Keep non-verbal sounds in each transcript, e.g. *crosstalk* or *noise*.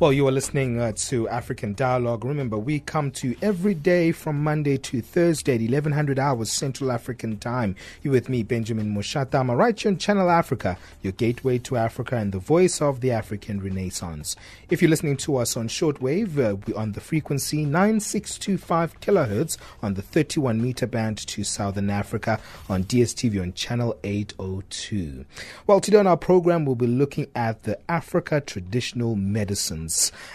Well, you are listening uh, to African Dialogue. Remember, we come to you every day from Monday to Thursday at 1100 hours Central African Time. You with me, Benjamin Mushatama, right here on Channel Africa, your gateway to Africa and the voice of the African Renaissance. If you're listening to us on shortwave, uh, on the frequency 9625 kilohertz on the 31 meter band to Southern Africa on DSTV on Channel 802. Well, today on our program, we'll be looking at the Africa traditional medicines.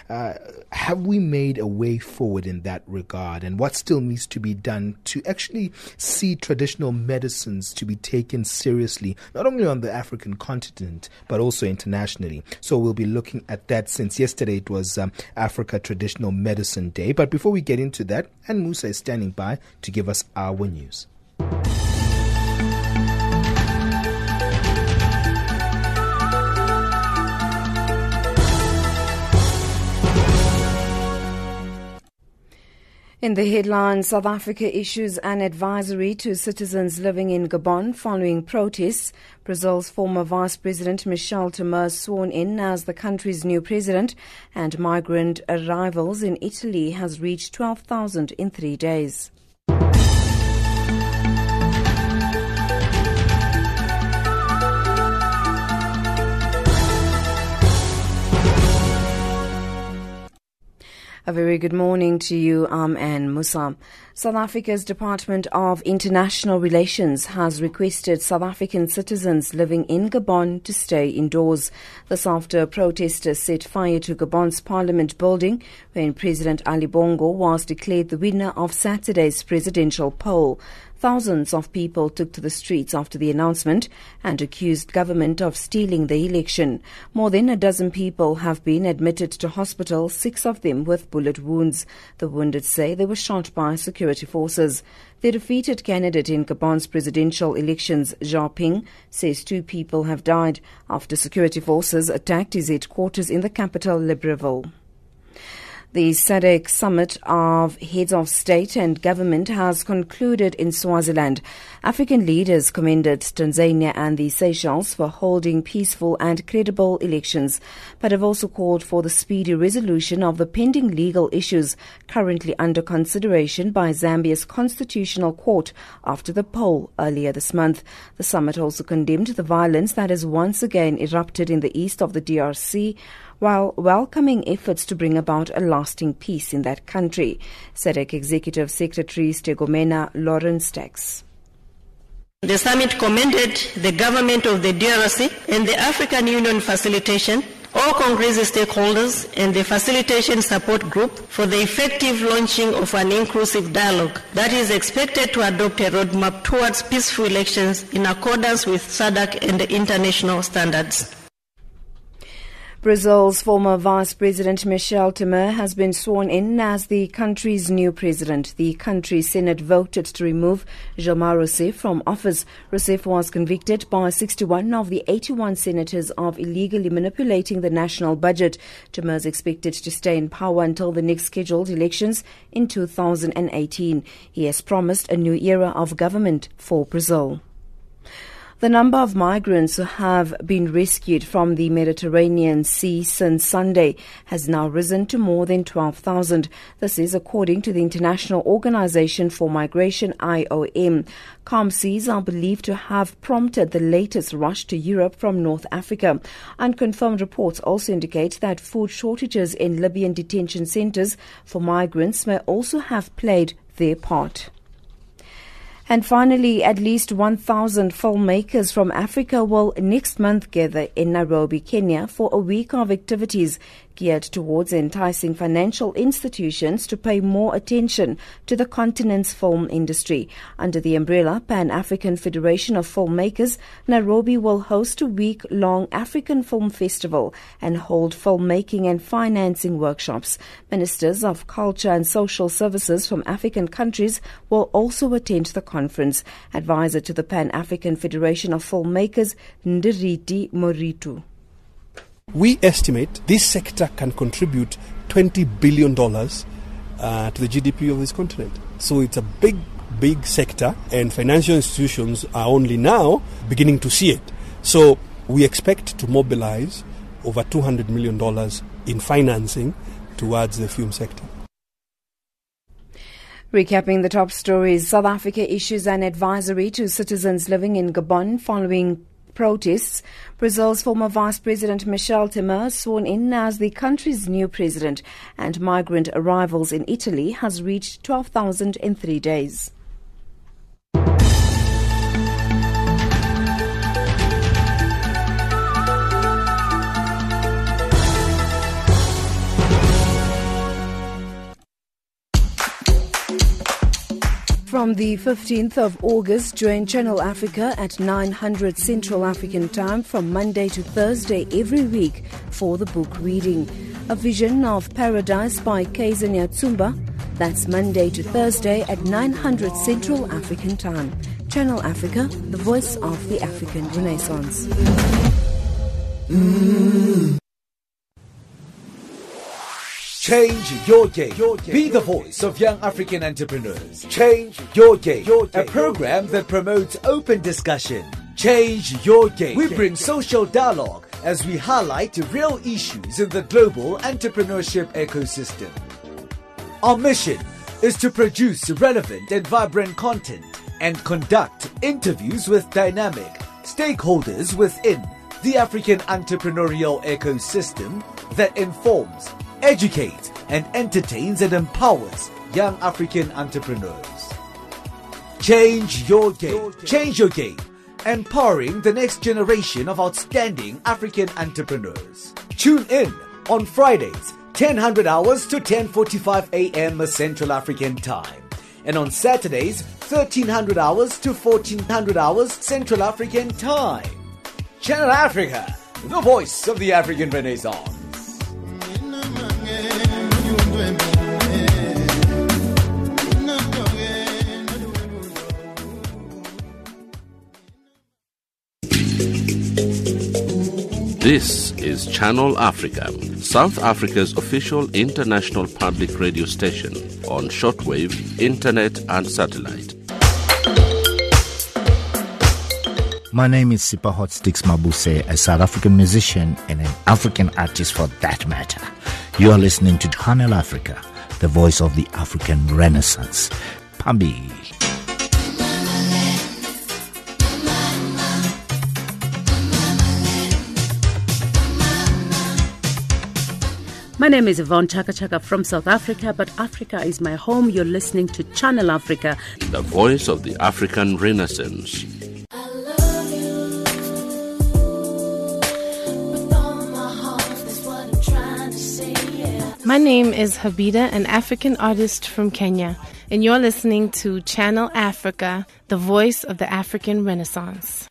Uh, have we made a way forward in that regard? And what still needs to be done to actually see traditional medicines to be taken seriously, not only on the African continent, but also internationally? So we'll be looking at that since yesterday it was um, Africa Traditional Medicine Day. But before we get into that, and Musa is standing by to give us our news. In the headlines, South Africa issues an advisory to citizens living in Gabon following protests. Brazil's former Vice President Michel Temer sworn in as the country's new president, and migrant arrivals in Italy has reached 12,000 in three days. A very good morning to you, I'm Anne Musa. South Africa's Department of International Relations has requested South African citizens living in Gabon to stay indoors. This after protesters set fire to Gabon's parliament building when President Ali Bongo was declared the winner of Saturday's presidential poll. Thousands of people took to the streets after the announcement and accused government of stealing the election. More than a dozen people have been admitted to hospital, six of them with bullet wounds. The wounded say they were shot by security forces. The defeated candidate in Gabon's presidential elections, Jean Ping, says two people have died after security forces attacked his headquarters in the capital, Libreville. The SADC summit of heads of state and government has concluded in Swaziland. African leaders commended Tanzania and the Seychelles for holding peaceful and credible elections, but have also called for the speedy resolution of the pending legal issues currently under consideration by Zambia's Constitutional Court after the poll earlier this month. The summit also condemned the violence that has once again erupted in the east of the DRC while welcoming efforts to bring about a lasting peace in that country. SADC Executive Secretary Stergomena Lawrence Tax. The summit commended the government of the DRC and the African Union facilitation all Congress stakeholders and the Facilitation Support Group for the effective launching of an inclusive dialogue that is expected to adopt a roadmap towards peaceful elections in accordance with SADC and international standards. Brazil's former Vice President Michel Temer has been sworn in as the country's new president. The country's Senate voted to remove Dilma Rousseff from office. Rousseff was convicted by 61 of the 81 senators of illegally manipulating the national budget. Temer is expected to stay in power until the next scheduled elections in 2018. He has promised a new era of government for Brazil. The number of migrants who have been rescued from the Mediterranean Sea since Sunday has now risen to more than 12,000. This is according to the International Organization for Migration, IOM. Calm seas are believed to have prompted the latest rush to Europe from North Africa. Unconfirmed reports also indicate that food shortages in Libyan detention centers for migrants may also have played their part. And finally, at least 1,000 filmmakers from Africa will next month gather in Nairobi, Kenya for a week of activities geared towards enticing financial institutions to pay more attention to the continent's film industry. Under the umbrella Pan African Federation of Filmmakers, Nairobi will host a week long African Film Festival and hold filmmaking and financing workshops. Ministers of Culture and Social Services from African countries will also attend the conference. Advisor to the Pan African Federation of Filmmakers, Ndiriti Moritu. We estimate this sector can contribute $20 billion uh, to the GDP of this continent. So it's a big, big sector, and financial institutions are only now beginning to see it. So we expect to mobilize over $200 million in financing towards the film sector. Recapping the top stories, South Africa issues an advisory to citizens living in Gabon following protests. Brazil's former Vice President Michel Temer, sworn in as the country's new president, and migrant arrivals in Italy has reached 12,000 in three days. From the 15th of August, join Channel Africa at 900 Central African Time from Monday to Thursday every week for the book reading. A Vision of Paradise by Kaiser Nyatsumba. That's Monday to Thursday at 900 Central African Time. Channel Africa, the voice of the African Renaissance. Mm. Change your game. Be the voice of young African entrepreneurs. Change your game. A program that promotes open discussion. Change your game. We bring social dialogue as we highlight real issues in the global entrepreneurship ecosystem. Our mission is to produce relevant and vibrant content and conduct interviews with dynamic stakeholders within the African entrepreneurial ecosystem that informs educates, and entertains and empowers young African entrepreneurs. Change your game. Change your game. Empowering the next generation of outstanding African entrepreneurs. Tune in on Fridays, 1000 hours to 10:45 a.m. Central African Time, and on Saturdays, 1300 hours to 1400 hours Central African Time. Channel Africa, the voice of the African Renaissance. This is Channel Africa, South Africa's official international public radio station on shortwave, internet, and satellite. My name is Sipho Hotstix Mabuse, a South African musician and an African artist for that matter. You are listening to Channel Africa, the voice of the African Renaissance. Pambi. My name is Yvonne Chaka Chaka from South Africa, but Africa is my home. You're listening to Channel Africa, the voice of the African Renaissance. My name is Habida, an African artist from Kenya, and you're listening to Channel Africa, the voice of the African Renaissance.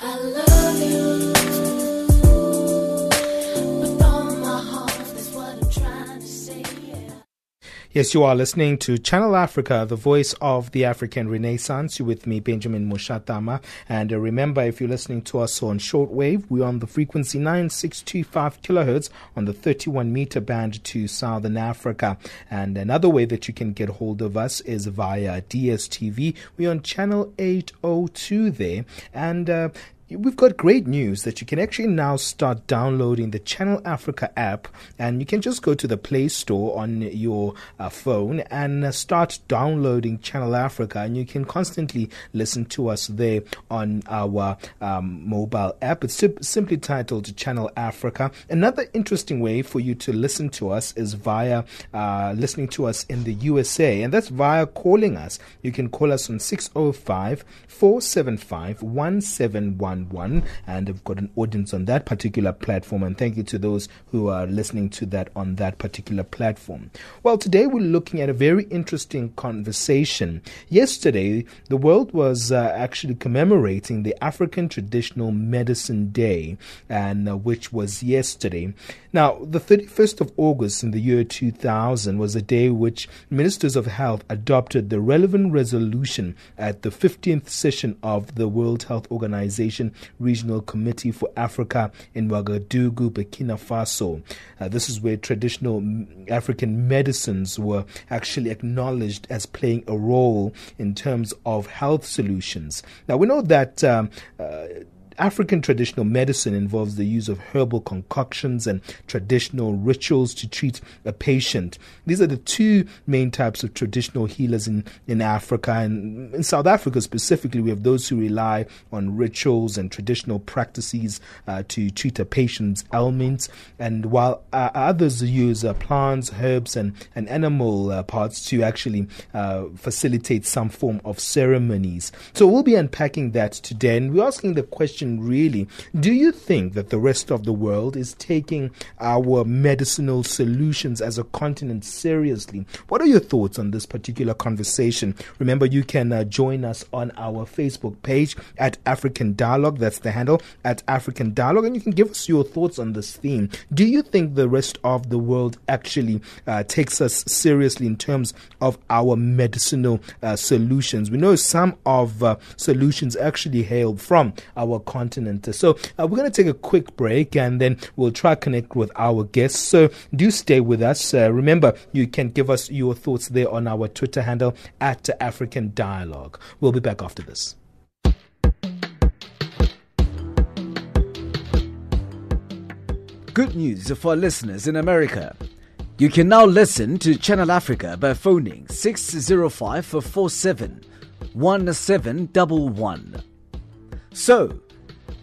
Yes, you are listening to Channel Africa, the voice of the African Renaissance. You're with me, Benjamin Mushatama. And uh, remember, if you're listening to us on shortwave, we're on the frequency 9625 kilohertz on the 31 meter band to Southern Africa. And another way that you can get hold of us is via DSTV. We're on channel 802 there. And uh, We've got great news that you can actually now start downloading the Channel Africa app, and you can just go to the Play Store on your uh, phone and uh, start downloading Channel Africa, and you can constantly listen to us there on our um, mobile app. It's simply titled Channel Africa. Another interesting way for you to listen to us is via uh, listening to us in the USA, and that's via calling us. You can call us on 605 475 171 911. And they've got an audience on that particular platform. And thank you to those who are listening to that on that particular platform. Well, today we're looking at a very interesting conversation. Yesterday, the world was uh, actually commemorating the African Traditional Medicine Day, and uh, which was yesterday. Now, the 31st of August in the year 2000 was a day which ministers of health adopted the relevant resolution at the 15th session of the World Health Organization Regional Committee for Africa in Ouagadougou, Burkina Faso. Uh, this is where traditional African medicines were actually acknowledged as playing a role in terms of health solutions. Now, we know that um, uh, African traditional medicine involves the use of herbal concoctions and traditional rituals to treat a patient. These are the two main types of traditional healers in, in Africa. And in South Africa specifically, we have those who rely on rituals and traditional practices uh, to treat a patient's ailments. And while uh, others use uh, plants, herbs, and, and animal uh, parts to actually uh, facilitate some form of ceremonies. So we'll be unpacking that today. And we're asking the question question really do you think that the rest of the world is taking our medicinal solutions as a continent seriously? What are your thoughts on this particular conversation? Remember, you can uh, join us on our Facebook page at African Dialogue. That's the handle at African Dialogue, and you can give us your thoughts on this theme. Do you think the rest of the world actually uh, takes us seriously in terms of our medicinal uh, solutions? We know some of uh, solutions actually hail from our continent. So uh, we're going to take a quick break and then we'll try to connect with our guests. So do stay with us. Uh, remember, you can give us your thoughts there on our Twitter handle at African Dialogue. We'll be back after this. Good news for listeners in America. You can now listen to Channel Africa by phoning 605 47 1711. So,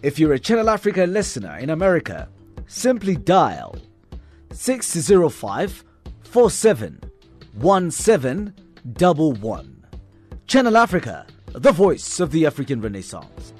if you're a Channel Africa listener in America, simply dial 605 47 1711. Channel Africa, the voice of the African Renaissance.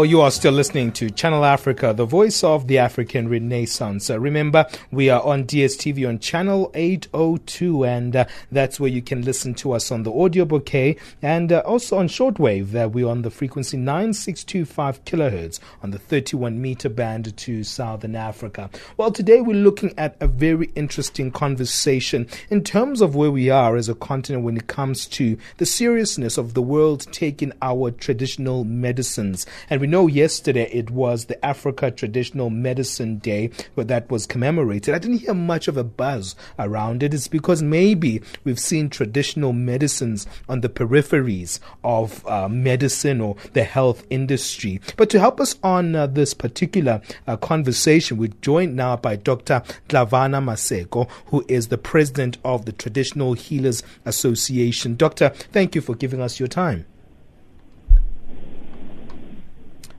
Well, you are still listening to Channel Africa, the voice of the African Renaissance. Uh, remember, we are on DSTV on channel 802, and uh, that's where you can listen to us on the audio bouquet and uh, also on shortwave. Uh, we're on the frequency 9625 kilohertz on the 31 meter band to Southern Africa. Well, today we're looking at a very interesting conversation in terms of where we are as a continent when it comes to the seriousness of the world taking our traditional medicines. And we know yesterday it was the Africa Traditional Medicine Day where that was commemorated. I didn't hear much of a buzz around it. It's because maybe we've seen traditional medicines on the peripheries of uh, medicine or the health industry. But to help us on uh, this particular uh, conversation, we're joined now by Dr. Nhlavana Maseko, who is the president of the Traditional Healers Association. Doctor, thank you for giving us your time.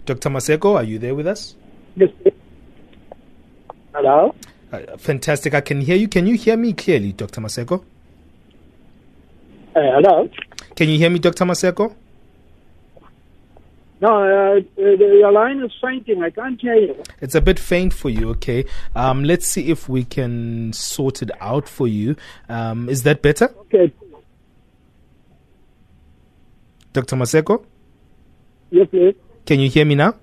Dr. Maseko, are you there with us? Yes. Hello? Uh, fantastic. I can hear you. Can you hear me clearly, Dr. Maseko? Uh, hello? Can you hear me, Dr. Maseko? No, uh, your line is fainting. I can't hear you. It's a bit faint for you, okay? Um, let's see if we can sort it out for you. Um, is that better? Okay. Dr. Maseko? Yes, please. Can you hear me now?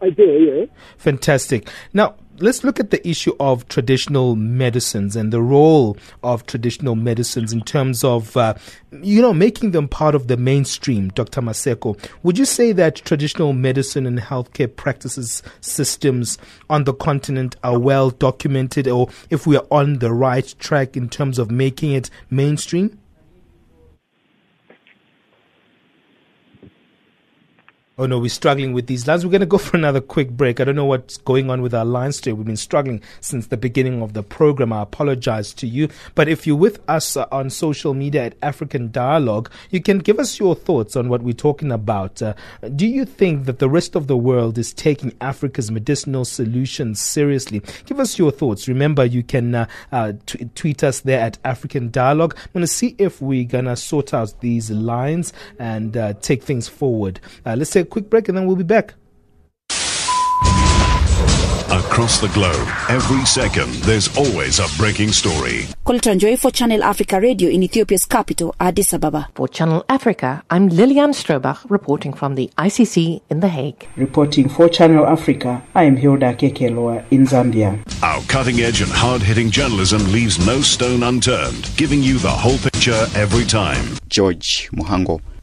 I do, yeah. Fantastic. Now, let's look at the issue of traditional medicines and the role of traditional medicines in terms of, uh, you know, making them part of the mainstream, Dr. Maseko. Would you say that traditional medicine and healthcare practices systems on the continent are well documented or if we are on the right track in terms of making it mainstream? Oh no, we're struggling with these lines. We're going to go *laughs* for another quick break. I don't know what's going on with our lines today. We've been struggling since the beginning of the program. I apologize to you. But if you're with us uh, on social media at African Dialogue, you can give us your thoughts on what we're talking about. Uh, do you think that the rest of the world is taking Africa's medicinal solutions seriously? Give us your thoughts. Remember, you can uh, uh t- tweet us there at African Dialogue. I'm going to see if we're going to sort out these lines and uh, take things forward. Uh, let's say a quick break and then we'll be back. Across the globe, every second, there's always a breaking story. Joy for Channel Africa Radio in Ethiopia's capital, Addis Ababa. For Channel Africa, I'm Lilian Strobach reporting from the ICC in The Hague. Reporting for Channel Africa, I am Hilda Kekeloa in Zambia. Our cutting edge and hard hitting journalism leaves no stone unturned, giving you the whole picture every time. George Muhango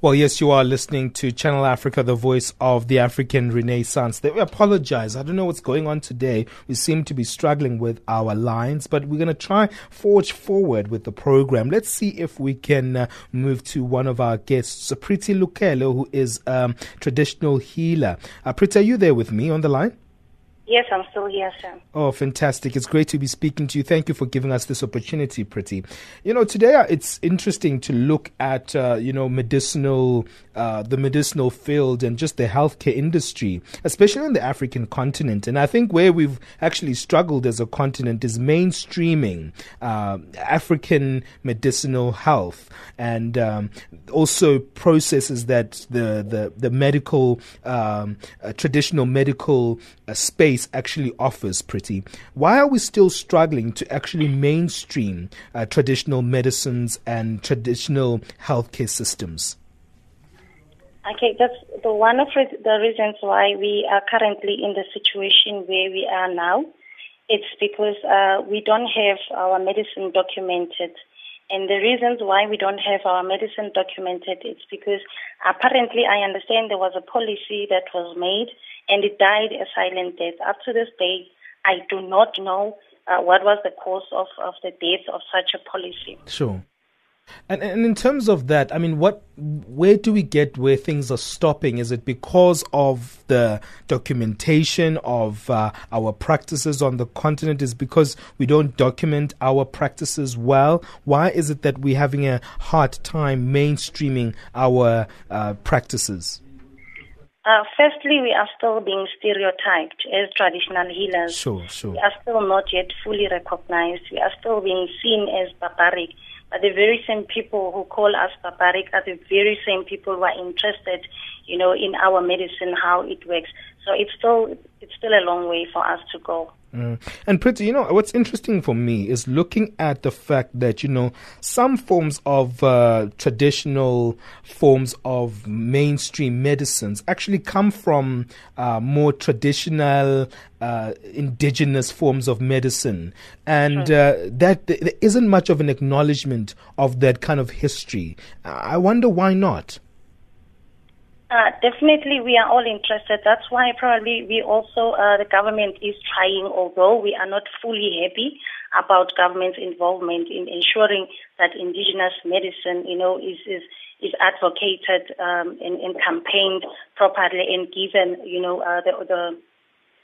Well, yes, you are listening to Channel Africa, the voice of the African Renaissance. We apologize. I don't know what's going on today. We seem to be struggling with our lines, but we're going to try forge forward with the program. Let's see if we can uh, move to one of our guests, Pretty Lukhele, who is a um, traditional healer. Uh, Pretty, are you there with me on the line? Yes, I'm still here, sir. Oh, fantastic. It's great to be speaking to you. Thank you for giving us this opportunity, Pretty. You know, today uh, it's interesting to look at, uh, you know, medicinal, uh, the medicinal field and just the healthcare industry, especially on the African continent. And I think where we've actually struggled as a continent is mainstreaming uh, African medicinal health and um, also processes that the, the, the medical, um, uh, traditional medical uh, space space actually offers Pretty. Why are we still struggling to actually mainstream uh, traditional medicines and traditional healthcare systems? Okay, that's the one of the reasons why we are currently in the situation where we are now. It's because uh, we don't have our medicine documented And the reasons why we don't have our medicine documented is because apparently I understand there was a policy that was made and it died a silent death. Up to this day, I do not know uh, what was the cause of, of the death of such a policy. Sure. And, and in terms of that, I mean, what, where do we get where things are stopping? Is it because of the documentation of uh, our practices on the continent? Is because we don't document our practices well? Why is it that we're having a hard time mainstreaming our uh, practices? Uh, firstly, we are still being stereotyped as traditional healers. Sure, sure. We are still not yet fully recognized. We are still being seen as barbaric. But the very same people who call us barbaric are the very same people who are interested, you know, in our medicine, how it works. So it's still it's still a long way for us to go. Mm. And pretty, you know, what's interesting for me is looking at the fact that, you know, some forms of uh, traditional forms of mainstream medicines actually come from uh, more traditional, uh, indigenous forms of medicine. And uh, that there isn't much of an acknowledgement of that kind of history. I wonder why not. Uh, definitely, we are all interested. That's why probably we also, uh, the government is trying, although we are not fully happy about government's involvement in ensuring that indigenous medicine, you know, is, is, is advocated um, and, and campaigned properly and given, you know, uh, the, the,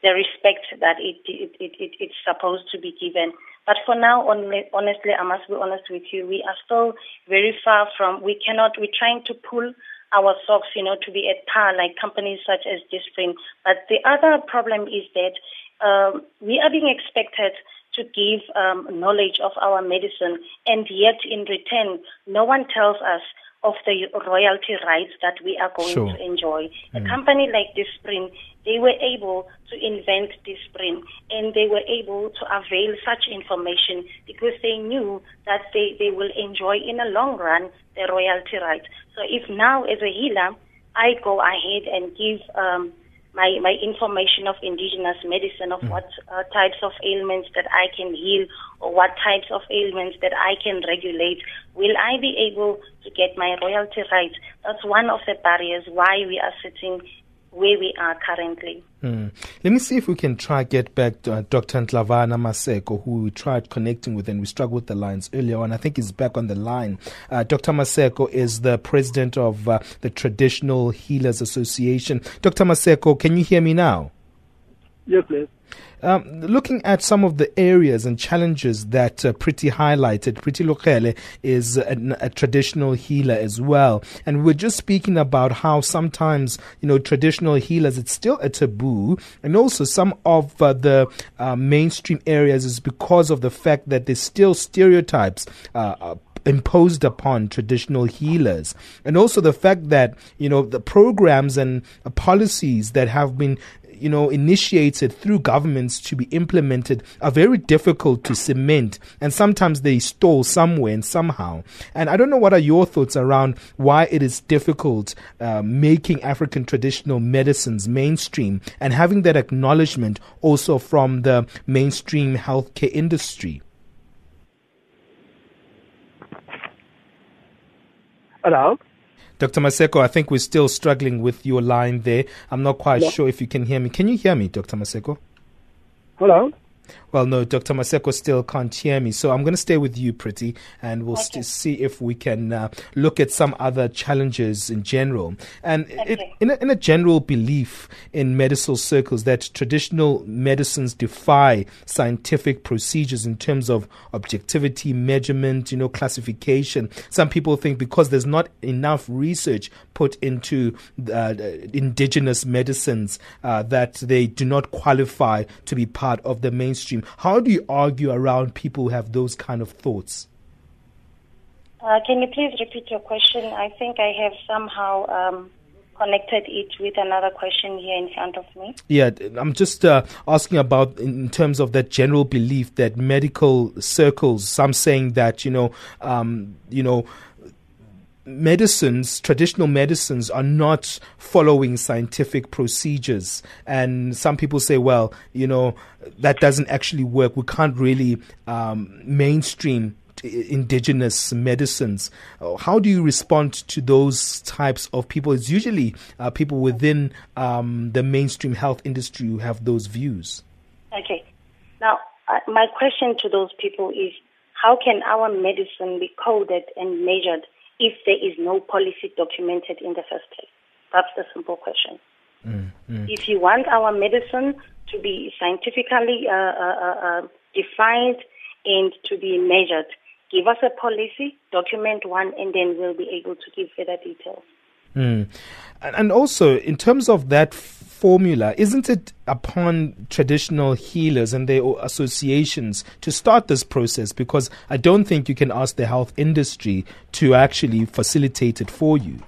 the respect that it, it, it, it, it's supposed to be given. But for now, honestly, I must be honest with you, we are still very far from, we cannot, we're trying to pull our socks, you know, to be at par like companies such as Disprin. But the other problem is that um, we are being expected to give um, knowledge of our medicine, and yet in return, no one tells us of the royalty rights that we are going Sure. to enjoy. Mm. A company like Disprin, they were able to invent Disprin and they were able to avail such information because they knew that they, they will enjoy in the long run the royalty rights. So if now as a healer, I go ahead and give um, my, my information of indigenous medicine of what uh, types of ailments that I can heal or what types of ailments that I can regulate, will I be able to get my royalty rights? That's one of the barriers why we are sitting where we are currently. Hmm. Let me see if we can try get back to uh, Dr. Nhlavana Maseko, who we tried connecting with and we struggled with the lines earlier on. I think he's back on the line. Uh, Dr. Maseko is the president of uh, the Traditional Healers Association. Dr. Maseko, can you hear me now? Yes, please. Um, looking at some of the areas and challenges that uh, Pretty highlighted, Pretty Lukhele is a, a traditional healer as well. And we're just speaking about how sometimes, you know, traditional healers, it's still a taboo. And also some of uh, the uh, mainstream areas is because of the fact that there's still stereotypes. Uh, imposed upon traditional healers and also the fact that you know the programs and policies that have been you know, initiated through governments to be implemented are very difficult to cement, and sometimes they stall somewhere and somehow. And I don't know what are your thoughts around why it is difficult uh, making African traditional medicines mainstream and having that acknowledgement also from the mainstream healthcare industry. Hello? Dr. Maseko, I think we're still struggling with your line there. I'm not quite Hello? sure if you can hear me. Can you hear me, Dr. Maseko? Hello? Well, no, Dr. Maseko still can't hear me. So I'm going to stay with you, Pretty, and we'll st- see if we can uh, look at some other challenges in general. And it, in, a, in a general belief in medical circles that traditional medicines defy scientific procedures in terms of objectivity, measurement, you know, classification. Some people think because there's not enough research put into uh, indigenous medicines uh, that they do not qualify to be part of the mainstream. How do you argue around people who have those kind of thoughts? Uh, can you please repeat your question? I think I have somehow um, connected it with another question here in front of me. Yeah, I'm just uh, asking about in terms of that general belief that medical circles, some saying that you know, um, you know, medicines, traditional medicines, are not following scientific procedures, and some people say, well, you know, that doesn't actually work. We can't really um, mainstream indigenous medicines. How do you respond to those types of people? It's usually uh, people within um, the mainstream health industry who have those views. Okay. Now, uh, my question to those people is how can our medicine be coded and measured if there is no policy documented in the first place? That's the simple question. Mm, mm. If you want our medicine to be scientifically uh, uh, uh, uh, defined and to be measured, give us a policy, document one, and then we'll be able to give further details. Mm. And also, in terms of that formula, isn't it upon traditional healers and their associations to start this process? Because I don't think you can ask the health industry to actually facilitate it for you.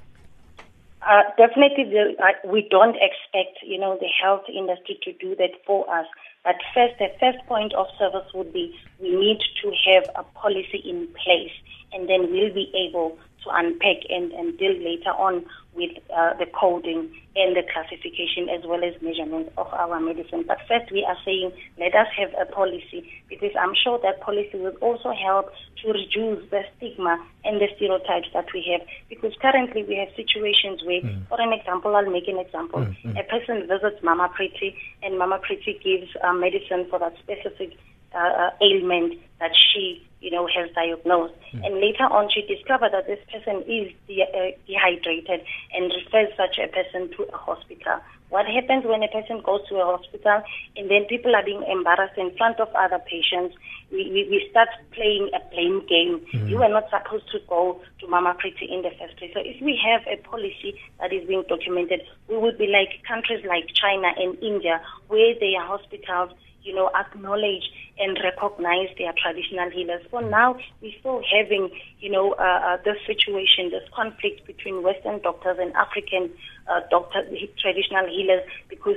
Uh, definitely, the, uh, we don't expect, you know, the health industry to do that for us. But first, the first point of service would be we need to have a policy in place, and then we'll be able to unpack and, and deal later on with uh, the coding and the classification as well as measurement of our medicine. But first, we are saying let us have a policy because I'm sure that policy will also help to reduce the stigma and the stereotypes that we have. Because currently we have situations where, mm. for an example, I'll make an example. Mm-hmm. A person visits Mama Pretty and Mama Pretty gives uh, medicine for that specific uh, uh ailment that she you know, has diagnosed. Mm. And later on, she discovered that this person is de- uh, dehydrated and refers such a person to a hospital. What happens when a person goes to a hospital and then people are being embarrassed in front of other patients? We, we, we start playing a blame game. Mm. You were not supposed to go to Mama Pretty in the first place. So if we have a policy that is being documented, we would be like countries like China and India, where their hospitals you know, acknowledge and recognize their traditional healers. For now, we're still having, you know, uh, uh, this situation, this conflict between Western doctors and African uh, doctors, traditional healers, because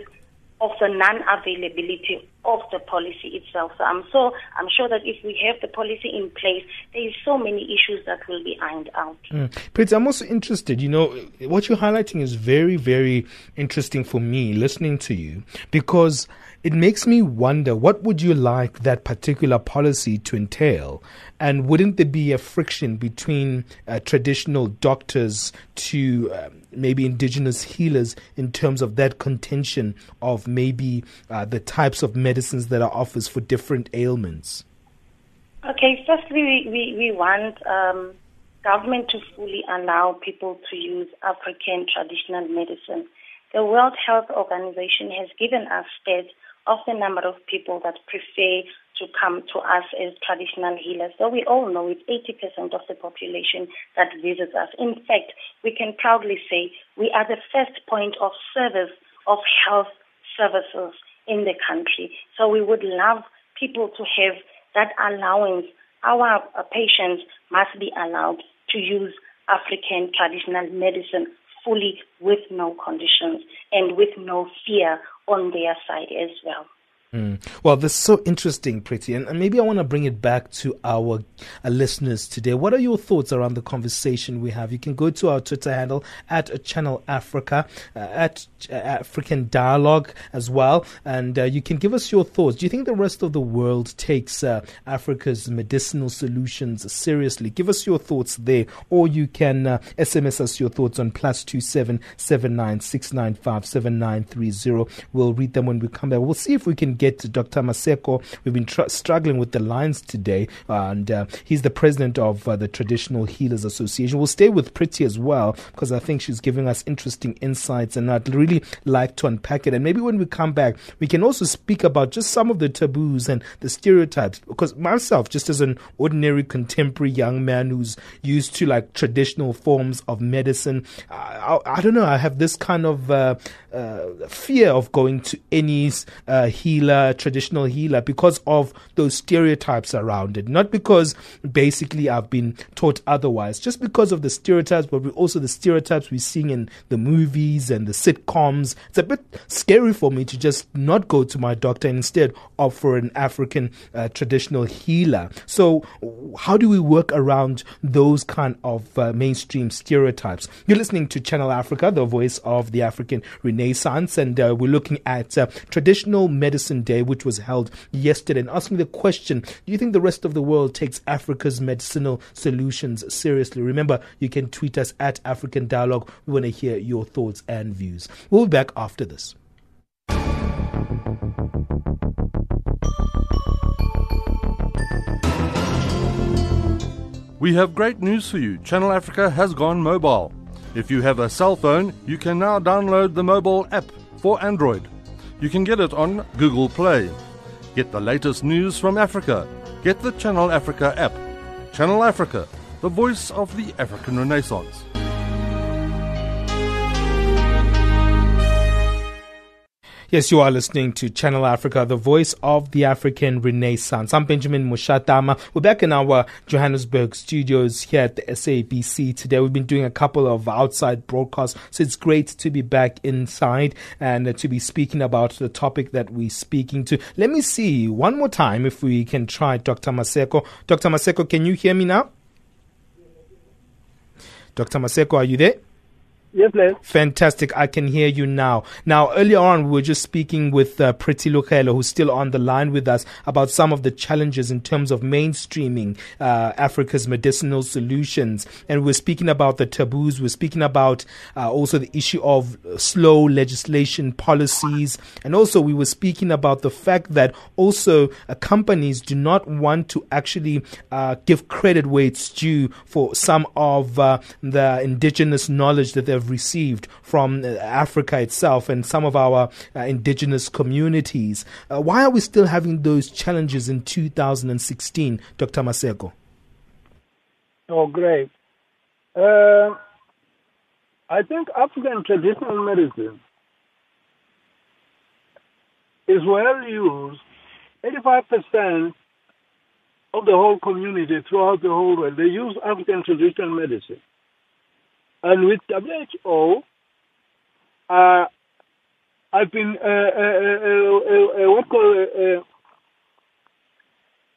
of the non-availability of the policy itself. So I'm so I'm sure that if we have the policy in place, there is so many issues that will be ironed out. Mm. But I'm also interested. You know, what you're highlighting is very very interesting for me listening to you because it makes me wonder what would you like that particular policy to entail? And wouldn't there be a friction between uh, traditional doctors to uh, maybe indigenous healers in terms of that contention of maybe uh, the types of medicines that are offered for different ailments? Okay firstly we, we, we want um, government to fully allow people to use african traditional medicine. The World Health Organization has given us stats of the number of people that prefer to come to us as traditional healers. So we all know it's 80% of the population that visits us. In fact, we can proudly say we are the first point of service of health services in the country. So we would love people to have that allowance. Our uh, patients must be allowed to use African traditional medicine fully with no conditions and with no fear on their side as well. Mm. Well, this is so interesting, Pretty, and, and maybe I want to bring it back to our uh, listeners today. What are your thoughts around the conversation we have? You can go to our Twitter handle at Channel Africa, uh, at uh, African Dialogue as well, and uh, you can give us your thoughts. Do you think the rest of the world takes Africa's medicinal solutions seriously? Give us your thoughts there, or you can SMS us your thoughts on plus two seven seven nine six nine five seven nine three zero. We'll read them when we come back. We'll see if we can get to Dr. Maseko. We've been tr- struggling with the lines today, and uh, he's the president of uh, the Traditional Healers Association. We'll stay with Pretty as well because I think she's giving us interesting insights, and I'd really like to unpack it. And maybe when we come back, we can also speak about just some of the taboos and the stereotypes. Because myself, just as an ordinary contemporary young man who's used to like traditional forms of medicine, I, I, I don't know. I have this kind of uh, uh fear of going to any uh, healer healer, traditional healer, because of those stereotypes around it. Not because basically I've been taught otherwise, just because of the stereotypes, but also the stereotypes we're seeing in the movies and the sitcoms. It's a bit scary for me to just not go to my doctor and instead opt for an African uh, traditional healer. So, how do we work around those kind of uh, mainstream stereotypes? You're listening to Channel Africa, the voice of the African Renaissance, and uh, we're looking at uh, traditional medicine Medicine Day, which was held yesterday, and asking the question Do you think the rest of the world takes Africa's medicinal solutions seriously? Remember, you can tweet us at African Dialogue. We want to hear your thoughts and views. We'll be back after this. We have great news for you. Channel Africa has gone mobile. If you have a cell phone, you can now download the mobile app for Android. You can get it on Google Play. Get the latest news from Africa. Get the Channel Africa app. Channel Africa, the voice of the African Renaissance. Yes, you are listening to Channel Africa, the voice of the African Renaissance. I'm Benjamin Mushatama. We're back in our Johannesburg studios here at the SABC today. We've been doing a couple of outside broadcasts, so it's great to be back inside and to be speaking about the topic that we're speaking to. Let me see one more time if we can try Dr. Maseko. Dr. Maseko, can you hear me now? Dr. Maseko, are you there? Yes, please. Fantastic. I can hear you now. Now, earlier on, we were just speaking with uh, Pretty Lukhele, who's still on the line with us, about some of the challenges in terms of mainstreaming uh, Africa's medicinal solutions. And we're speaking about the taboos. We're speaking about uh, also the issue of slow legislation policies. And also, we were speaking about the fact that also uh, companies do not want to actually uh, give credit where it's due for some of uh, the indigenous knowledge that they've have received from uh, Africa itself and some of our uh, indigenous communities. Uh, why are we still having those challenges in 2016, Dr. Maseko? Oh, great. Uh, I think African traditional medicine is well used. 85% of the whole community throughout the whole world, they use African traditional medicine. And with WHO, uh, I've been uh, uh, uh, what call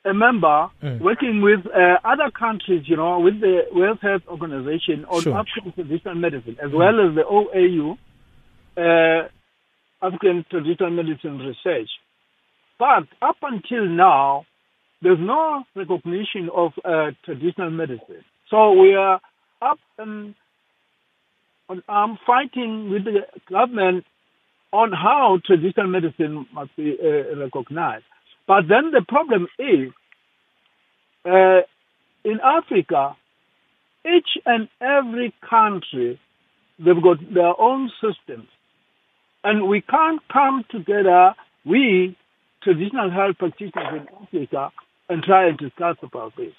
a member mm. working with other countries, you know, with the World Health Organization on sure. African traditional medicine, as mm. well as the OAU, African traditional medicine research. But up until now, there's no recognition of uh, traditional medicine. So we are up and I'm fighting with the government on how traditional medicine must be uh, recognized. But then the problem is, uh, in Africa, each and every country, they've got their own systems. And we can't come together, we, traditional health practitioners in Africa, and try and discuss about this.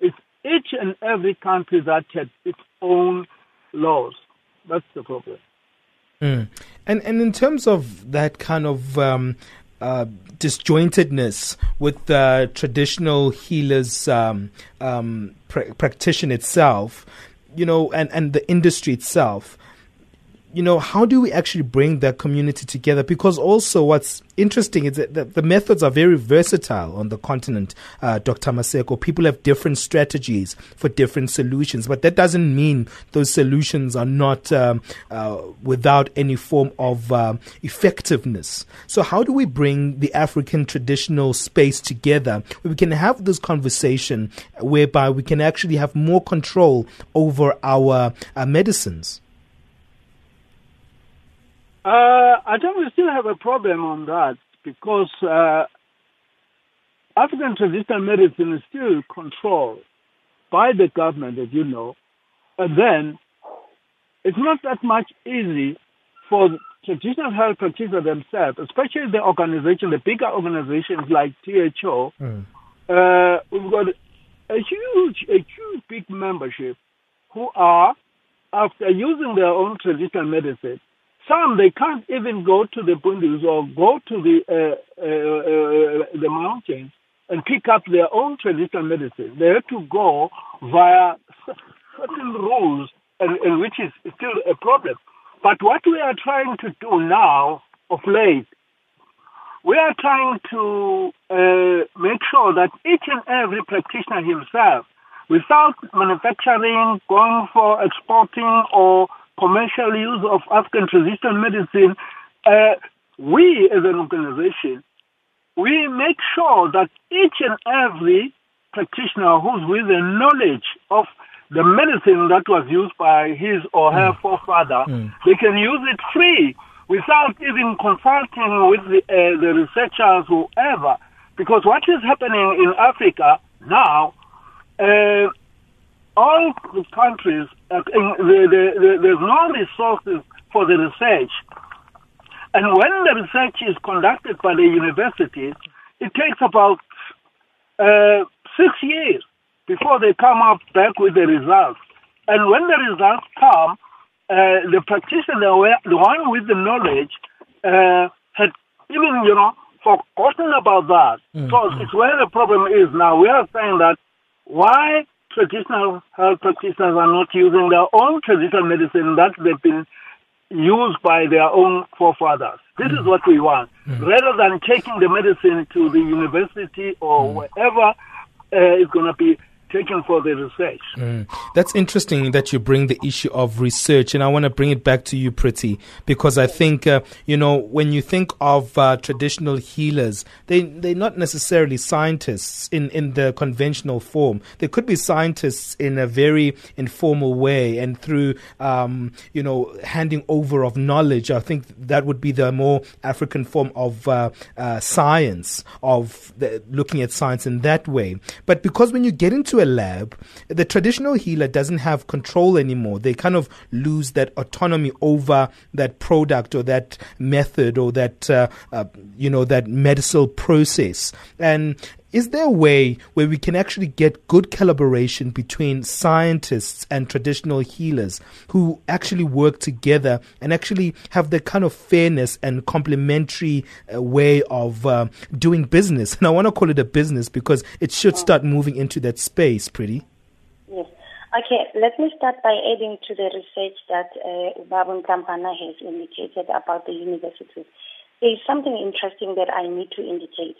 It's each and every country that has its own laws. That's the problem. Mm. And and in terms of that kind of um, uh, disjointedness with the traditional healers um, um, pr- practitioner itself, you know, and, and the industry itself, you know, how do we actually bring that community together? Because also, what's interesting is that the, methods are very versatile on the continent, uh, Dr. Maseko. People have different strategies for different solutions, but that doesn't mean those solutions are not um, uh, without any form of um, effectiveness. So, how do we bring the African traditional space together where we can have this conversation whereby we can actually have more control over our uh, medicines? Uh, I think we still have a problem on that because uh, African traditional medicine is still controlled by the government, as you know, and then it's not that much easy for traditional health practitioners themselves, especially the organization, the bigger organizations like THO. Mm. Uh, we've got a huge, a huge big membership who are, after using their own traditional medicine, some they can't even go to the bundles or go to the uh, uh, uh, the mountains and pick up their own traditional medicine. They have to go via certain rules, and, and which is still a problem. But what we are trying to do now, of late, we are trying to uh, make sure that each and every practitioner himself, without manufacturing, going for exporting or commercial use of African traditional medicine, uh, we as an organization we make sure that each and every practitioner who's with the knowledge of the medicine that was used by his or her mm. forefather, mm. they can use it free without even consulting with the, uh, the researchers, whoever. Because what is happening in Africa now, uh, all the countries, uh, the, the, there's no resources for the research. And when the research is conducted by the universities, it takes about uh, six years before they come up back with the results. And when the results come, uh, the practitioner, the one with the knowledge, uh, had even, you know, forgotten about that. Mm-hmm. So it's where the problem is now. We are saying that why traditional health practitioners are not using their own traditional medicine that they've been used by their own forefathers. This mm. is what we want. Mm. Rather than taking the medicine to the university or mm. wherever uh, it's going to be taken for the research. Mm. That's interesting that you bring the issue of research, and I want to bring it back to you, Pretty, because I think uh, you know when you think of uh, traditional healers, they they're not necessarily scientists in in the conventional form. They could be scientists in a very informal way and through um, you know handing over of knowledge. I think that would be the more African form of uh, uh science of the, looking at science in that way. But because when you get into a lab, the traditional healer doesn't have control anymore. They kind of lose that autonomy over that product or that method or that uh, uh, you know that medicinal process. And is there a way where we can actually get good collaboration between scientists and traditional healers who actually work together and actually have the kind of fairness and complementary uh, way of uh, doing business? *laughs* And I want to call it a business because it should start moving into that space, Pretty. Yes. Okay, let me start by adding to the research that uh, Babun Kampana has indicated about the universities. There is something interesting that I need to indicate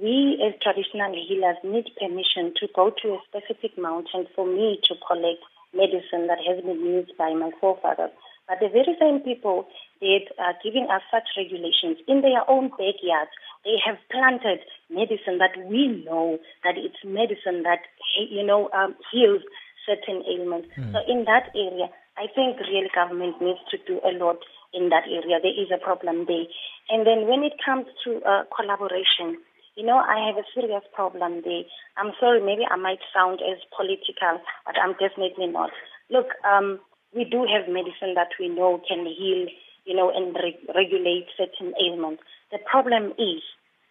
we as traditional healers need permission to go to a specific mountain for me to collect medicine that has been used by my forefathers. But the very same people that are giving us such regulations in their own backyards, they have planted medicine that we know that it's medicine that you know um, heals certain ailments. Mm. So in that area, I think real government needs to do a lot in that area. There is a problem there. And then when it comes to uh, collaboration, you know, I have a serious problem there. I'm sorry, maybe I might sound as political, but I'm definitely not. Look, um, we do have medicine that we know can heal, you know, and re- regulate certain ailments. The problem is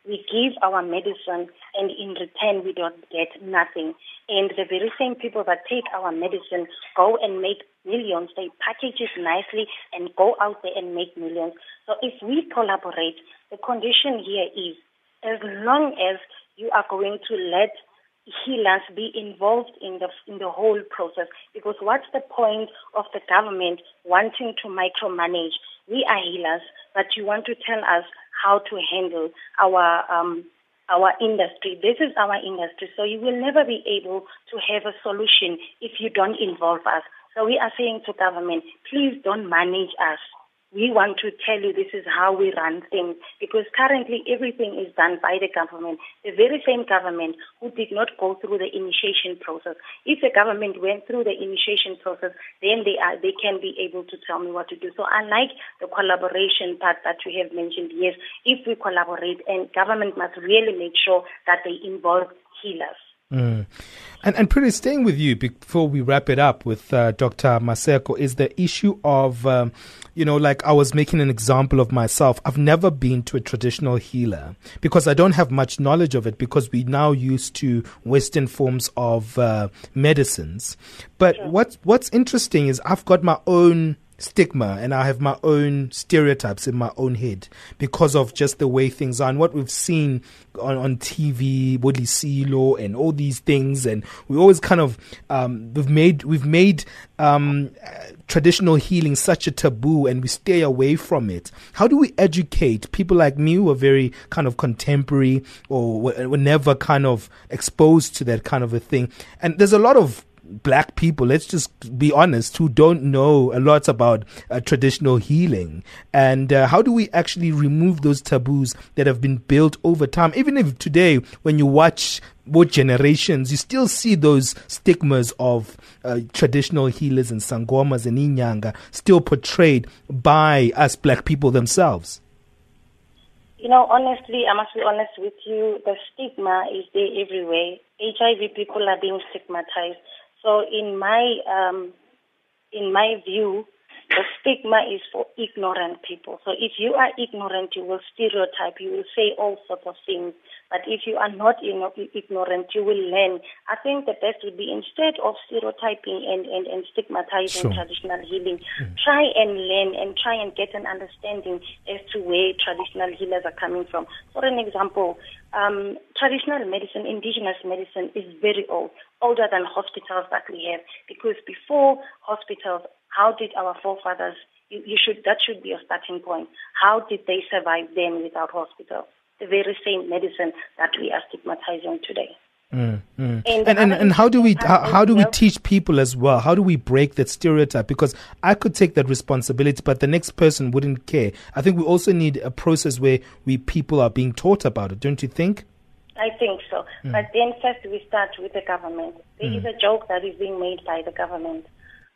we give our medicine and in return we don't get nothing. And the very same people that take our medicine go and make millions. They package it nicely and go out there and make millions. So if we collaborate, the condition here is as long as you are going to let healers be involved in the in the whole process. Because what's the point of the government wanting to micromanage? We are healers, but you want to tell us how to handle our um, our industry. This is our industry, so you will never be able to have a solution if you don't involve us. So we are saying to government, please don't manage us we want to tell you this is how we run things because currently everything is done by the government, the very same government who did not go through the initiation process. If the government went through the initiation process, then they are they can be able to tell me what to do. So I like the collaboration part that you have mentioned. Yes, if we collaborate, and government must really make sure that they involve healers. Mm. And, and Pretty staying with you before we wrap it up with uh, Dr. Maseko is the issue of, um, you know, like I was making an example of myself. I've never been to a traditional healer because I don't have much knowledge of it because we now used to Western forms of uh, medicines. But sure. what's, what's interesting is I've got my own stigma and I have my own stereotypes in my own head because of just the way things are and what we've seen on, on TV, Bodli Silo and all these things and we always kind of um, we've made we've made um, traditional healing such a taboo and we stay away from it. How do we educate people like me who are very kind of contemporary or were never kind of exposed to that kind of a thing? And there's a lot of black people, let's just be honest, who don't know a lot about uh, traditional healing. And uh, how do we actually remove those taboos that have been built over time? Even if today, when you watch both generations, you still see those stigmas of uh, traditional healers and sangomas and inyanga still portrayed by us black people themselves. You know, honestly, I must be honest with you, the stigma is there everywhere. HIV people are being stigmatized. So in my um, in my view, the stigma is for ignorant people. So if you are ignorant, you will stereotype, you will say all sorts of things. But if you are not ignorant, you will learn. I think the best would be instead of stereotyping and, and, and stigmatizing sure. traditional healing, mm. try and learn and try and get an understanding as to where traditional healers are coming from. For an example, um, traditional medicine, indigenous medicine is very old, older than hospitals that we have. Because before hospitals, how did our forefathers, you, you should, that should be a starting point. How did they survive then without hospitals? The very same medicine that we are stigmatizing today. Mm, mm. And, and, and, and how do we how, how do we teach people as well? How do we break that stereotype? Because I could take that responsibility, but the next person wouldn't care. I think we also need a process where we people are being taught about it. Don't you think? I think. Mm. But then first we start with the government. There mm. is a joke that is being made by the government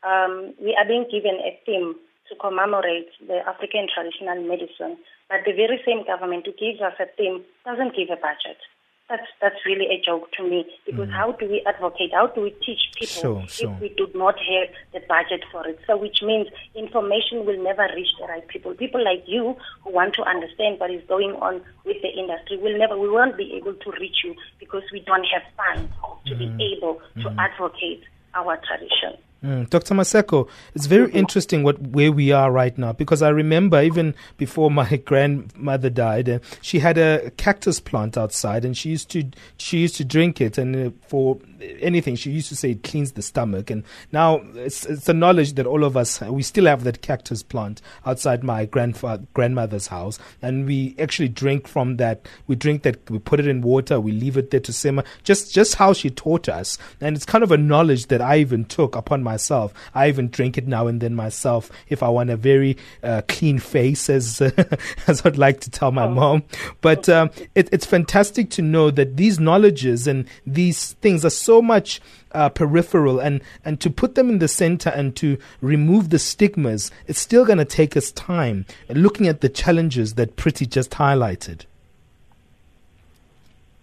um, we are being given a theme to commemorate the African traditional medicine, but the very same government who gives us a theme doesn't give a budget. That's that's really a joke to me because mm. how do we advocate? How do we teach people sure, sure. if we do not have the budget for it? So, which means information will never reach the right people. People like you who want to understand what is going on with the industry will never, we won't be able to reach you because we don't have funds to mm. be able to mm. advocate our tradition. Mm. Dr. Maseko, it's very interesting what where we are right now because I remember even before *laughs* my grandmother died, uh, she had a cactus plant outside and she used to she used to drink it and uh, for anything she used to say it cleans the stomach and now it's it's a knowledge that all of us we still have that cactus plant outside my grandfather grandmother's house and we actually drink from that we drink that we put it in water we leave it there to simmer just just how she taught us and it's kind of a knowledge that I even took upon myself I even drink it now and then myself if I want a very uh, clean face as *laughs* as I'd like to tell my mom but um, it, it's fantastic to know that these knowledges and these things are so much uh, peripheral and, and to put them in the center and to remove the stigmas, it's still going to take us time looking at the challenges that Pretty just highlighted.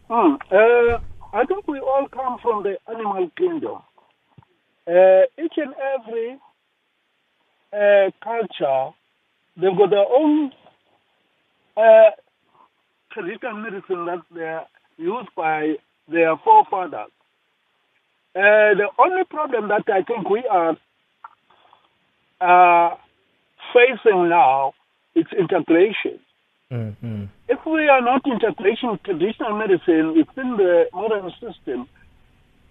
Hmm. Uh, I think we all come from the animal kingdom. Uh, each and every uh, culture, they've got their own uh, traditional medicine that they're used by their forefathers. Uh, the only problem that I think we are uh, facing now is integration. Mm-hmm. If we are not integrating traditional medicine within the modern system,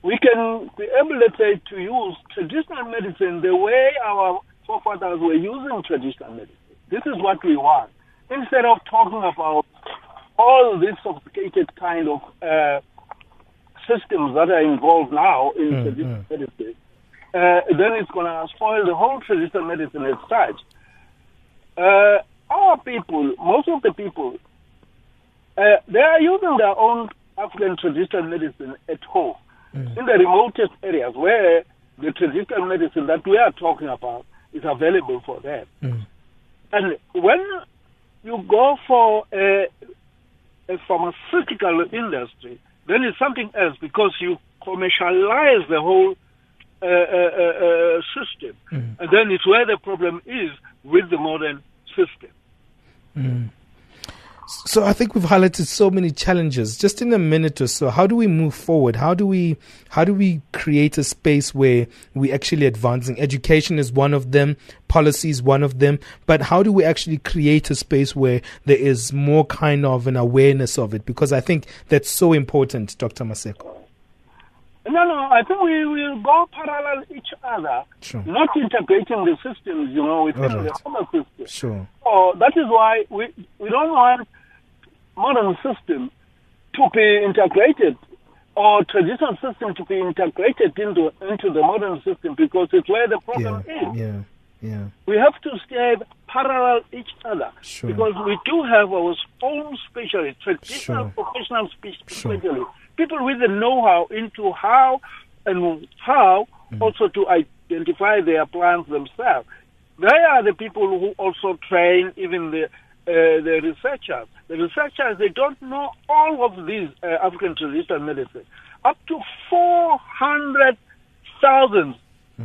we can be able, let's say, to use traditional medicine the way our forefathers were using traditional medicine. This is what we want. Instead of talking about all this sophisticated kind of uh, systems that are involved now in mm, traditional mm. medicine, uh, then it's going to spoil the whole traditional medicine as such. Uh, our people, most of the people, uh, they are using their own African traditional medicine at home, mm. in the remotest areas where the traditional medicine that we are talking about is available for them. Mm. And when you go for a, a pharmaceutical industry, then it's something else because you commercialize the whole uh, uh, uh, uh system. Mm. And then it's where the problem is with the modern system. Mm. So I think we've highlighted so many challenges. Just in a minute or so, how do we move forward? How do we how do we create a space where we actually advancing? Education is one of them, policy is one of them, but how do we actually create a space where there is more kind of an awareness of it? Because I think that's so important, Dr. Maseko. No, no, I think we will go parallel each other, sure. not integrating the systems, you know, within right. the other system. Sure. So that is why we, we don't want modern system to be integrated or traditional system to be integrated into into the modern system because it's where the problem yeah, is. Yeah, yeah. We have to stay parallel each other Sure. because we do have our own specialists, traditional Sure. professional spe- Sure. people with the know-how into how and how Mm. also to identify their plants themselves. They are the people who also train even the uh, the researchers. The researchers they don't know all of these uh, African traditional medicine. Up to four hundred thousand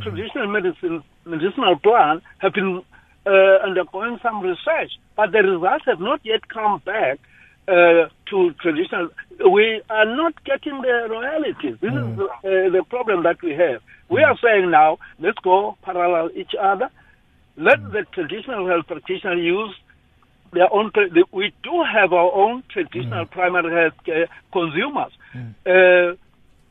traditional medicine medicinal plants have been uh, undergoing some research, but the results have not yet come back uh, to traditional. We are not getting the royalties. This is uh, the problem that we have. We are saying now, let's go parallel each other. Let the traditional health practitioner use their own. tra- the- We do have our own traditional mm. primary health care consumers. Mm. Uh,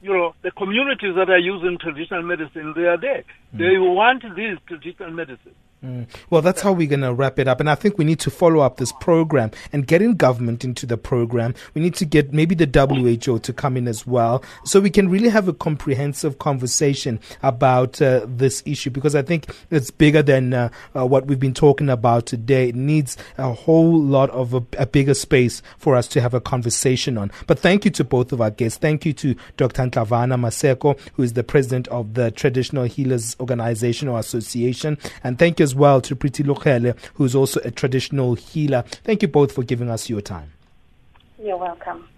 you know, the communities that are using traditional medicine, they are there. Mm. They want these traditional medicine. Mm. Well, that's how we're going to wrap it up. And I think we need to follow up this program and get in government into the program. We need to get maybe the WHO to come in as well so we can really have a comprehensive conversation about uh, this issue because I think it's bigger than uh, uh, what we've been talking about today. It needs a whole lot of a, a bigger space for us to have a conversation on. But thank you to both of our guests. Thank you to Dr. Nhlavana Maseko, who is the president of the Traditional Healers Organization or Association. And thank you as well to Pretty Lukhele, who is also a traditional healer. Thank you both for giving us your time. You're welcome.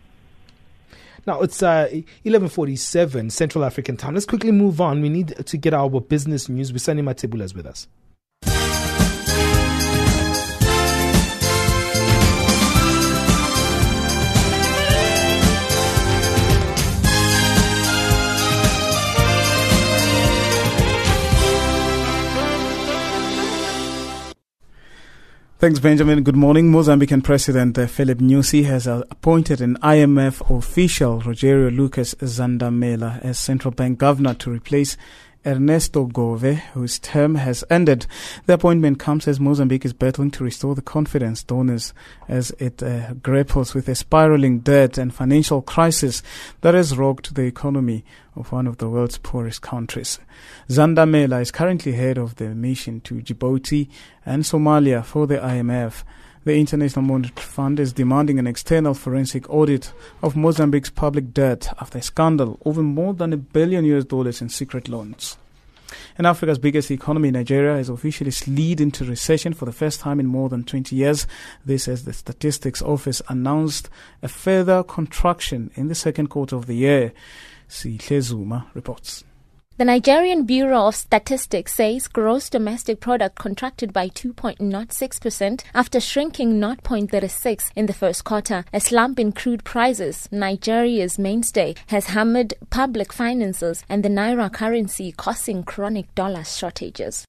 Now it's uh, 11:47 Central African time. Let's quickly move on. We need to get our business news. Bisani Matibula is with us. Thanks, Benjamin. Good morning. Mozambican President uh, Filipe Nyusi has uh, appointed an IMF official, Rogerio Lucas Zandamela, as central bank governor to replace Ernesto Gove, whose term has ended. The appointment comes as Mozambique is battling to restore the confidence donors as it uh, grapples with a spiraling debt and financial crisis that has rocked the economy of one of the world's poorest countries. Zandamela is currently head of the mission to Djibouti and Somalia for the IMF. The International Monetary Fund is demanding an external forensic audit of Mozambique's public debt after a scandal over more than a billion US dollars in secret loans. And Africa's biggest economy, Nigeria, is officially slid into recession for the first time in more than 20 years. This as the Statistics Office announced a further contraction in the second quarter of the year. Sihle Zuma reports. The Nigerian Bureau of Statistics says gross domestic product contracted by 2.06% after shrinking 0.36 in the first quarter. A slump in crude prices, Nigeria's mainstay, has hammered public finances and the naira currency causing chronic dollar shortages.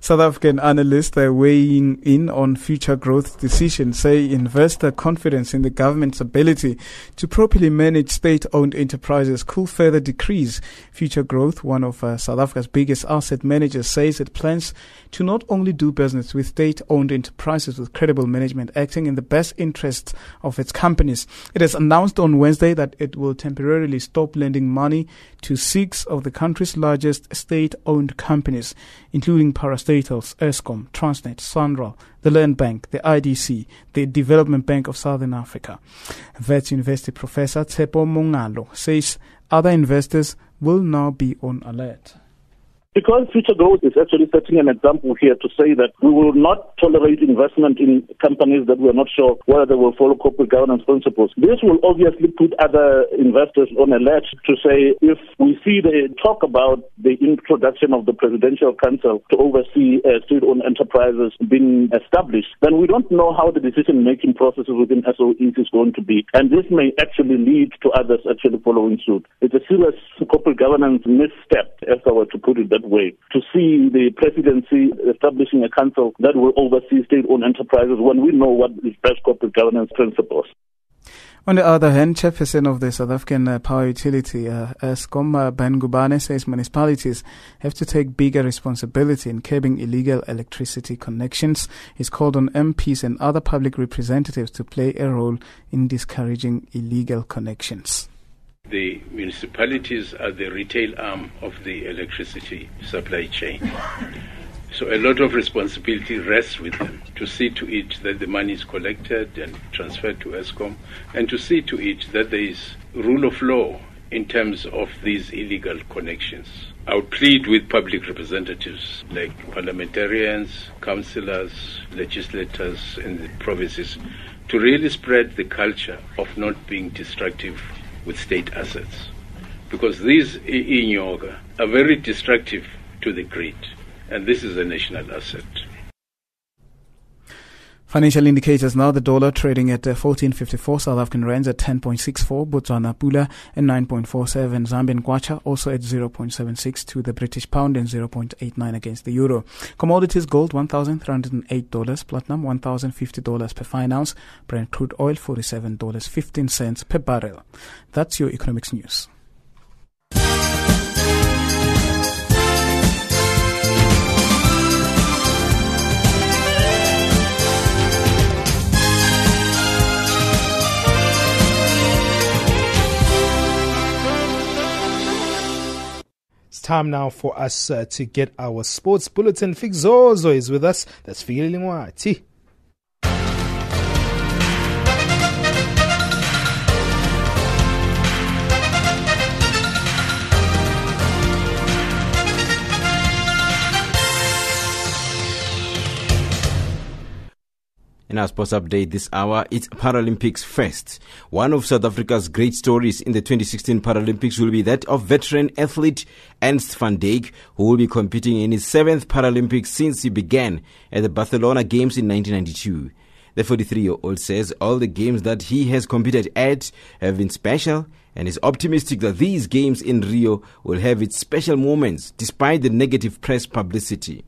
South African analysts are weighing in on future growth decisions say investor confidence in the government's ability to properly manage state-owned enterprises could further decrease. Future Growth, one of uh, South Africa's biggest asset managers, says it plans to not only do business with state-owned enterprises with credible management acting in the best interests of its companies. It has announced on Wednesday that it will temporarily stop lending money to six of the country's largest state-owned companies, including parastatals, Eskom, Transnet, Sanral, the Land Bank, the IDC, the Development Bank of Southern Africa. Wits University professor Tshepo Mongalo says other investors will now be on alert. Because future growth is actually setting an example here to say that we will not tolerate investment in companies that we are not sure whether they will follow corporate governance principles. This will obviously put other investors on alert to say if we see the talk about the introduction of the Presidential Council to oversee uh, state-owned enterprises being established, then we don't know how the decision-making processes within SOEs is going to be. And this may actually lead to others actually following suit. It's a serious corporate governance misstep, if I were to put it that way, to see the presidency establishing a council that will oversee state-owned enterprises when we know what is best corporate governance principles. On the other hand, chairperson of the South African uh, Power Utility, uh, Eskom, uh, Ben Ngubane, says municipalities have to take bigger responsibility in curbing illegal electricity connections. He's called on MPs and other public representatives to play a role in discouraging illegal connections. The municipalities are the retail arm of the electricity supply chain. So a lot of responsibility rests with them to see to it that the money is collected and transferred to Eskom and to see to it that there is rule of law in terms of these illegal connections. I would plead with public representatives like parliamentarians, councillors, legislators in the provinces to really spread the culture of not being destructive with state assets. Because these inyoga are very destructive to the grid and this is a national asset. Financial indicators now the dollar trading at uh, 14.54, South African rands at 10.64, Botswana Pula at 9.47, Zambian Kwacha also at 0.76 to the British pound and 0.89 against the euro. Commodities gold $1,308, platinum $1,050 per fine ounce, Brent crude oil $47.15 per barrel. That's your economics news. Time now for us uh, to get our sports bulletin. Fixozo is with us. That's Fikile Lingwati. Our sports update this hour, it's Paralympics first. One of South Africa's great stories in the 2016 Paralympics will be that of veteran athlete Ernst van Dijk, who will be competing in his seventh Paralympics since he began at the Barcelona Games in 1992. The 43 year old says all the games that he has competed at have been special and is optimistic that these games in Rio will have its special moments despite the negative press publicity.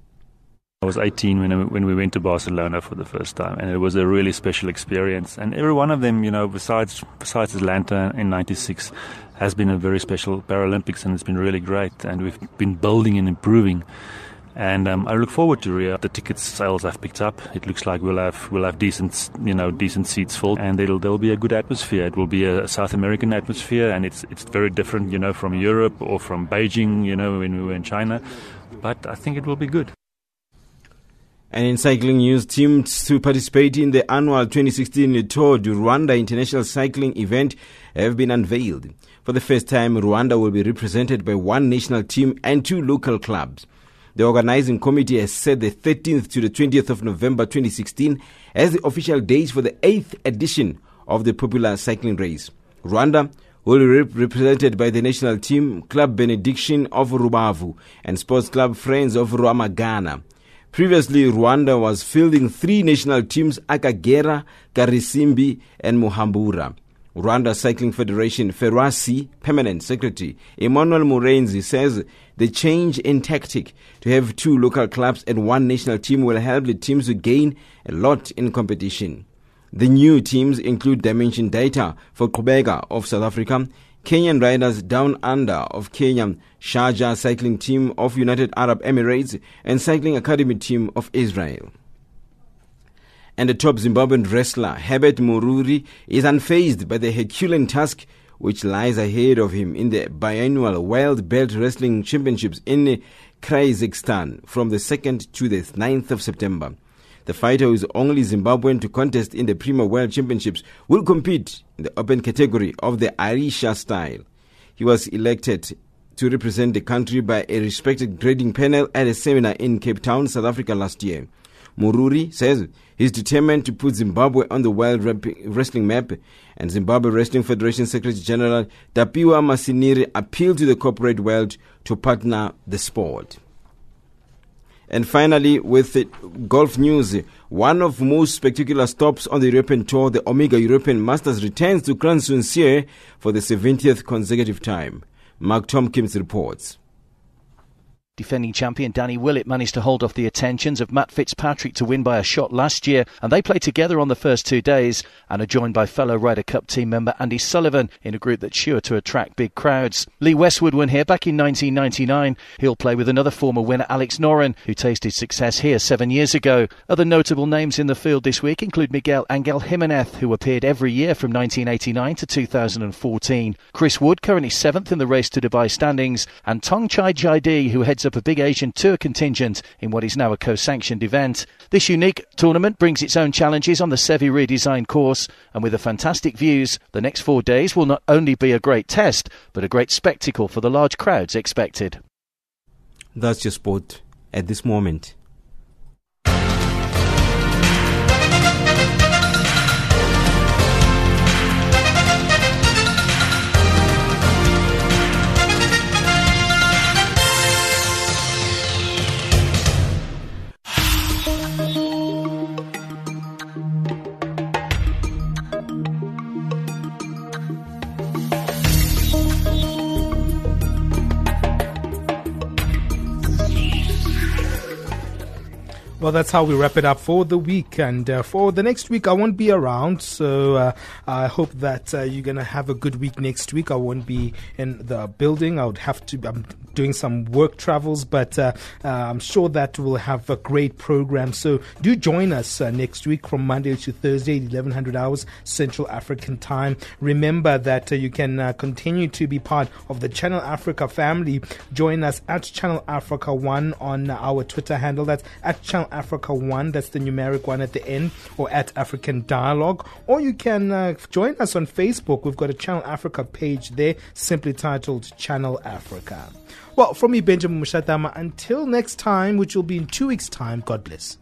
I was 18 when, I, when we went to Barcelona for the first time, and it was a really special experience. And every one of them, you know, besides besides Atlanta in '96, has been a very special Paralympics, and it's been really great. And we've been building and improving. And um, I look forward to Rio. The ticket sales I've picked up. It looks like we'll have we'll have decent you know decent seats full, and it'll there'll be a good atmosphere. It will be a South American atmosphere, and it's it's very different, you know, from Europe or from Beijing, you know, when we were in China. But I think it will be good. And in cycling news, teams to participate in the annual 2016 Tour du Rwanda International Cycling event have been unveiled. For the first time, Rwanda will be represented by one national team and two local clubs. The organizing committee has set the 13th to the 20th of November 2016 as the official date for the 8th edition of the popular cycling race. Rwanda will be represented by the national team, Club Benediction of Rubavu, and Sports Club Friends of Rwamagana. Previously, Rwanda was fielding three national teams Akagera, Karisimbi, and Muhabura. Rwanda Cycling Federation FERWACY Permanent Secretary Emmanuel Murenzi says the change in tactic to have two local clubs and one national team will help the teams to gain a lot in competition. The new teams include Dimension Data for Qhubeka of South Africa, Kenyan Riders Down Under of Kenya, Sharjah Cycling Team of United Arab Emirates, and Cycling Academy Team of Israel. And the top Zimbabwean wrestler Herbert Mururi is unfazed by the Herculean task which lies ahead of him in the biannual World Belt Wrestling Championships in Kazakhstan from the 2nd to the 9th of September. The fighter, who is only Zimbabwean to contest in the Premier World Championships, will compete in the open category of the Arisha style. He was elected to represent the country by a respected grading panel at a seminar in Cape Town, South Africa last year. Mururi says he's determined to put Zimbabwe on the world wrestling map, and Zimbabwe Wrestling Federation Secretary General Tapiwa Masiniri appealed to the corporate world to partner the sport. And finally, with golf news, one of most spectacular stops on the European Tour, the Omega European Masters returns to Crans-sur-Sierre for the 70th consecutive time. Mark Tompkins reports. Defending champion Danny Willett managed to hold off the attentions of Matt Fitzpatrick to win by a shot last year, and they played together on the first two days and are joined by fellow Ryder Cup team member Andy Sullivan in a group that's sure to attract big crowds. Lee Westwood won here back in 1999. He'll play with another former winner, Alex Noren, who tasted success here seven years ago. Other notable names in the field this week include Miguel Angel Jimenez, who appeared every year from 1989 to 2014. Chris Wood, currently seventh in the race to Dubai standings, and Thongchai Jaidee, who heads up a big Asian tour contingent in what is now a co-sanctioned event. This unique tournament brings its own challenges on the Seve redesigned course, and with the fantastic views, the next four days will not only be a great test, but a great spectacle for the large crowds expected. That's your sport at this moment. Well, that's how we wrap it up for the week. And uh, for the next week, I won't be around. So uh, I hope that uh, you're going to have a good week next week. I won't be in the building. I would have to, I'm doing some work travels, but uh, uh, I'm sure that we'll have a great program. So do join us uh, next week from Monday to Thursday, 1100 hours Central African time. Remember that you can continue to be part of the Channel Africa family. Join us at Channel Africa 1 on our Twitter handle. That's at Channel Africa 1, that's the numeric one at the end, or at African Dialogue. Or you can uh, join us on Facebook. We've got a Channel Africa page there, simply titled Channel Africa. Well, from me, Benjamin Mushatama, until next time, which will be in two weeks' time, God bless.